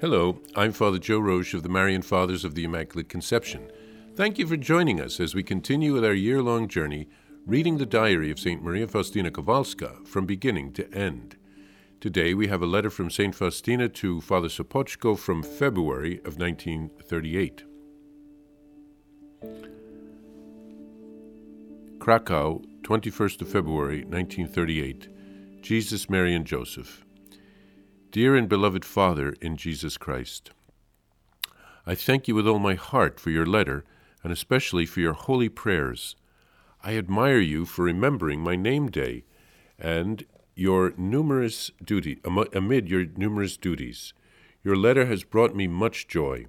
Hello, I'm Father Joe Roche of the Marian Fathers of the Immaculate Conception. Thank you for joining us as we continue with our year long journey reading the diary of St. Maria Faustina Kowalska from beginning to end. Today we have a letter from St. Faustina to Father Sopoćko from February of 1938. Krakow, 21st of February 1938. Jesus, Mary, and Joseph. Dear and beloved Father in Jesus Christ, I thank you with all my heart for your letter, and especially for your holy prayers. I admire you for remembering my name day and your numerous duty amid your numerous duties. Your letter has brought me much joy.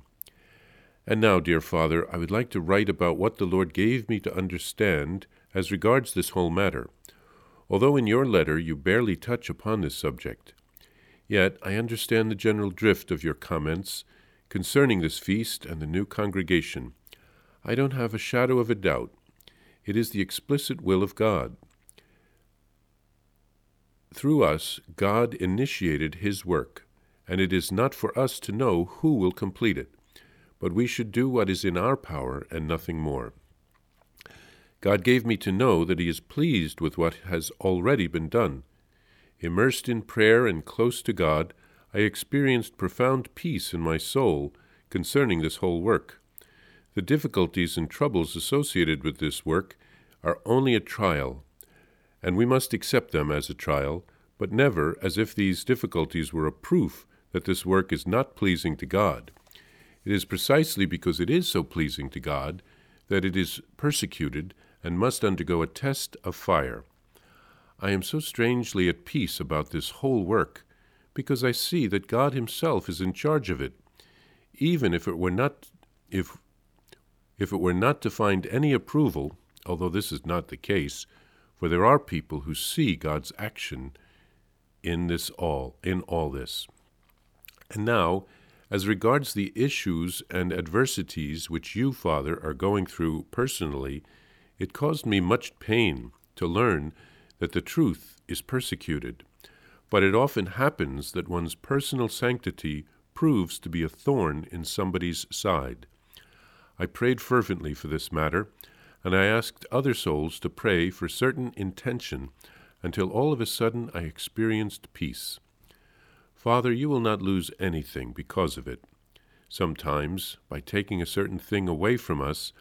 And now, dear Father, I would like to write about what the Lord gave me to understand as regards this whole matter. Although in your letter you barely touch upon this subject, Yet I understand the general drift of your comments concerning this feast and the new congregation. I don't have a shadow of a doubt. It is the explicit will of God. Through us, God initiated His work, and it is not for us to know who will complete it, but we should do what is in our power and nothing more. God gave me to know that He is pleased with what has already been done Immersed in prayer and close to God, I experienced profound peace in my soul concerning this whole work. The difficulties and troubles associated with this work are only a trial, and we must accept them as a trial, but never as if these difficulties were a proof that this work is not pleasing to God. It is precisely because it is so pleasing to God that it is persecuted and must undergo a test of fire. I am so strangely at peace about this whole work, because I see that God Himself is in charge of it, even if it were not if if it were not to find any approval, although this is not the case, for there are people who see God's action in this all in all this. And now, as regards the issues and adversities which you, Father, are going through personally, it caused me much pain to learn that the truth is persecuted, but it often happens that one's personal sanctity proves to be a thorn in somebody's side. I prayed fervently for this matter, and I asked other souls to pray for certain intention until all of a sudden I experienced peace. Father, you will not lose anything because of it. Sometimes, by taking a certain thing away from us,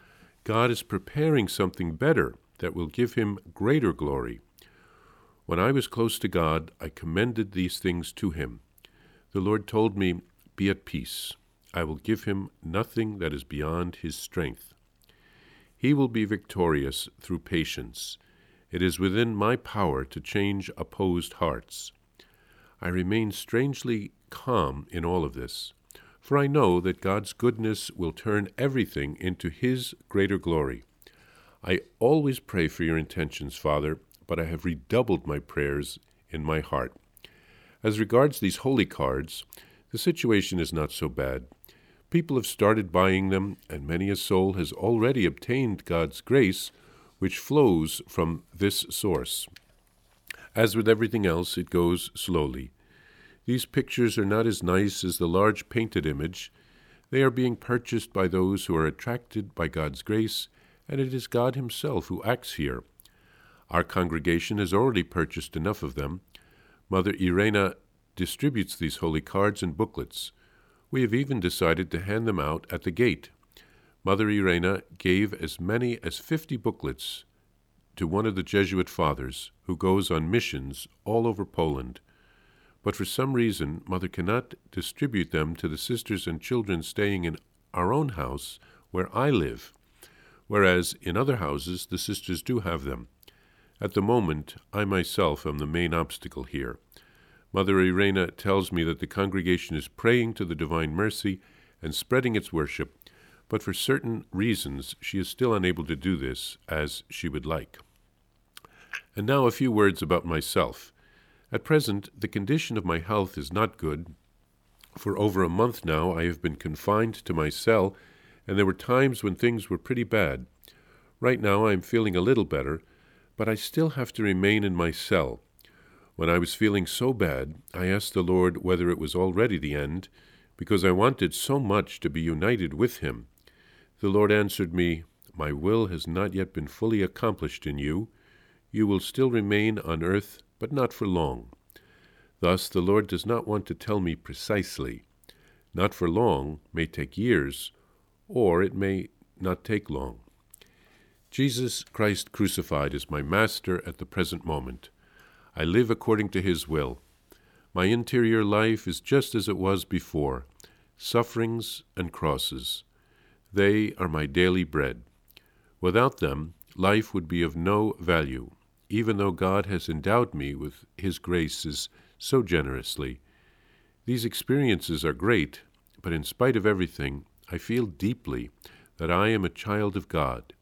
God is preparing something better that will give him greater glory. When I was close to God, I commended these things to him. The Lord told me, Be at peace. I will give him nothing that is beyond his strength. He will be victorious through patience. It is within my power to change opposed hearts. I remain strangely calm in all of this, for I know that God's goodness will turn everything into His greater glory. I always pray for your intentions, Father, but I have redoubled my prayers in my heart. As regards these holy cards, the situation is not so bad. People have started buying them, and many a soul has already obtained God's grace, which flows from this source. As with everything else, it goes slowly. These pictures are not as nice as the large painted image. They are being purchased by those who are attracted by God's grace, and it is God Himself who acts here. Our congregation has already purchased enough of them. Mother Irena distributes these holy cards and booklets. We have even decided to hand them out at the gate. Mother Irena gave as many as fifty booklets to one of the Jesuit fathers who goes on missions all over Poland. But for some reason, Mother cannot distribute them to the sisters and children staying in our own house where I live, whereas in other houses the sisters do have them. At the moment, I myself am the main obstacle here. Mother Irena tells me that the congregation is praying to the Divine Mercy and spreading its worship, but for certain reasons she is still unable to do this as she would like. And now a few words about myself. At present, the condition of my health is not good. For over a month now, I have been confined to my cell, and there were times when things were pretty bad. Right now, I am feeling a little better, but I still have to remain in my cell. When I was feeling so bad, I asked the Lord whether it was already the end, because I wanted so much to be united with him. The Lord answered me, My will has not yet been fully accomplished in you. You will still remain on earth, but not for long. Thus, the Lord does not want to tell me precisely. Not for long may take years, or it may not take long. Jesus Christ crucified is my master at the present moment. I live according to his will. My interior life is just as it was before sufferings and crosses. They are my daily bread. Without them, life would be of no value, even though God has endowed me with his graces so generously. These experiences are great, but in spite of everything, I feel deeply that I am a child of God.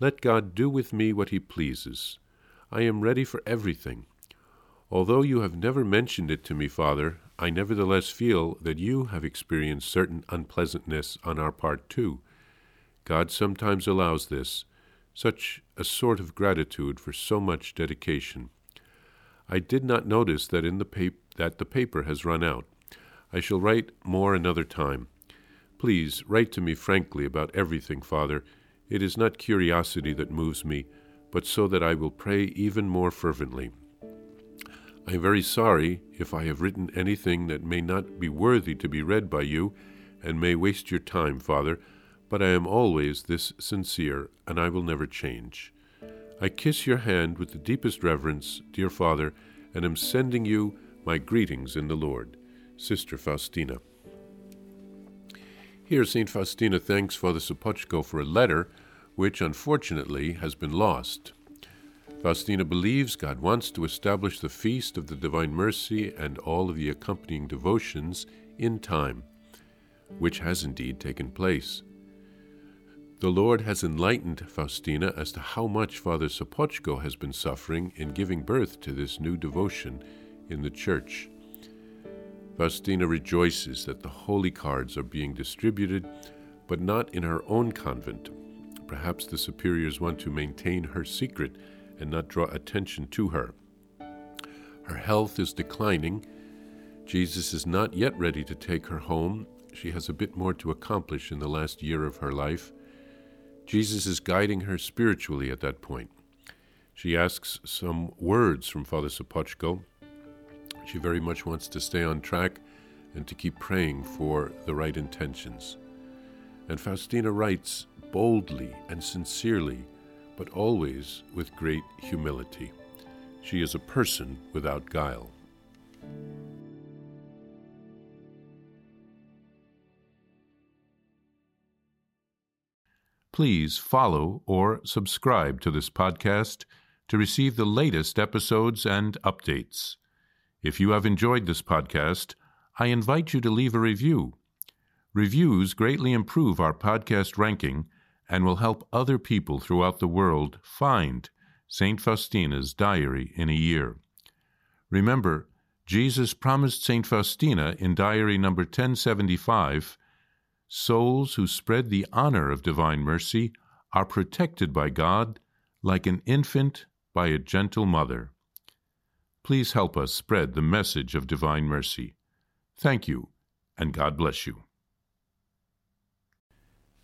Let God do with me what he pleases. I am ready for everything. Although you have never mentioned it to me, Father, I nevertheless feel that you have experienced certain unpleasantness on our part too. God sometimes allows this, such a sort of gratitude for so much dedication. I did not notice that in the pap- that the paper has run out. I shall write more another time. Please write to me frankly about everything, Father. It is not curiosity that moves me, but so that I will pray even more fervently. I am very sorry if I have written anything that may not be worthy to be read by you and may waste your time, Father, but I am always this sincere, and I will never change. I kiss your hand with the deepest reverence, dear Father, and am sending you my greetings in the Lord. Sister Faustina. Here, St. Faustina thanks Father Sopoćko for a letter which unfortunately has been lost. Faustina believes God wants to establish the feast of the Divine Mercy and all of the accompanying devotions in time, which has indeed taken place. The Lord has enlightened Faustina as to how much Father Sopoćko has been suffering in giving birth to this new devotion in the Church. Faustina rejoices that the holy cards are being distributed, but not in her own convent. Perhaps the superiors want to maintain her secret and not draw attention to her. Her health is declining. Jesus is not yet ready to take her home. She has a bit more to accomplish in the last year of her life. Jesus is guiding her spiritually at that point. She asks some words from Father Sopoćko. She very much wants to stay on track and to keep praying for the right intentions. And Faustina writes boldly and sincerely but always with great humility. She is a person without guile. Please follow or subscribe to this podcast to receive the latest episodes and updates. If you have enjoyed this podcast, I invite you to leave a review. Reviews greatly improve our podcast ranking and will help other people throughout the world find St. Faustina's diary in a year. Remember, Jesus promised St. Faustina in diary number 1075 souls who spread the honor of divine mercy are protected by God like an infant by a gentle mother. Please help us spread the message of divine mercy. Thank you, and God bless you